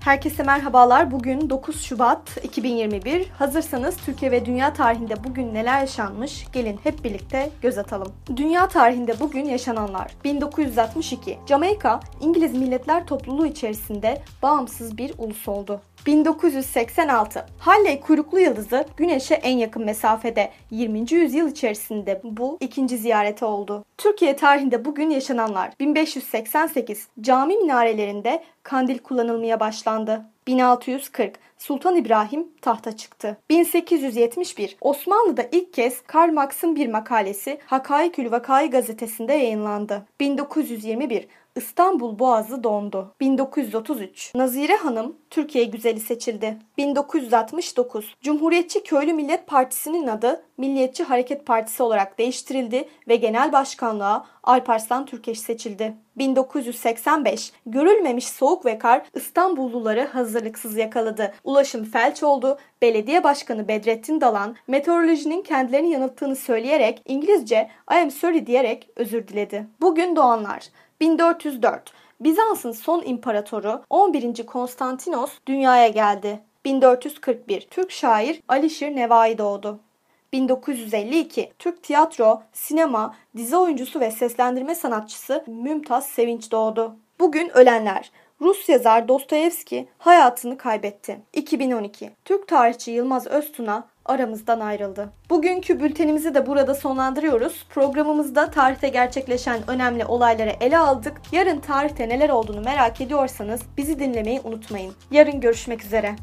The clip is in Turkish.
Herkese merhabalar. Bugün 9 Şubat 2021. Hazırsanız Türkiye ve dünya tarihinde bugün neler yaşanmış? Gelin hep birlikte göz atalım. Dünya tarihinde bugün yaşananlar. 1962. Jamaika, İngiliz Milletler Topluluğu içerisinde bağımsız bir ulus oldu. 1986. Halley kuyruklu yıldızı Güneş'e en yakın mesafede 20. yüzyıl içerisinde bu ikinci ziyareti oldu. Türkiye tarihinde bugün yaşananlar 1588 cami minarelerinde kandil kullanılmaya başlandı. 1640 Sultan İbrahim tahta çıktı. 1871 Osmanlı'da ilk kez Karl Marx'ın bir makalesi Hakaikül Vakai gazetesinde yayınlandı. 1921 İstanbul Boğazı dondu. 1933 Nazire Hanım Türkiye güzeli seçildi. 1969 Cumhuriyetçi Köylü Millet Partisi'nin adı Milliyetçi Hareket Partisi olarak değiştirildi ve genel başkanlığa Alparslan Türkeş seçildi. 1985 görülmemiş soğuk ve kar İstanbulluları hazırlıksız yakaladı. Ulaşım felç oldu. Belediye Başkanı Bedrettin Dalan meteorolojinin kendilerini yanılttığını söyleyerek İngilizce I am sorry diyerek özür diledi. Bugün doğanlar 1404 Bizans'ın son imparatoru 11. Konstantinos dünyaya geldi. 1441 Türk şair Alişir Nevai doğdu. 1952 Türk tiyatro, sinema, dizi oyuncusu ve seslendirme sanatçısı Mümtaz Sevinç doğdu. Bugün ölenler Rus yazar Dostoyevski hayatını kaybetti. 2012 Türk tarihçi Yılmaz Öztuna aramızdan ayrıldı. Bugünkü bültenimizi de burada sonlandırıyoruz. Programımızda tarihte gerçekleşen önemli olayları ele aldık. Yarın tarihte neler olduğunu merak ediyorsanız bizi dinlemeyi unutmayın. Yarın görüşmek üzere.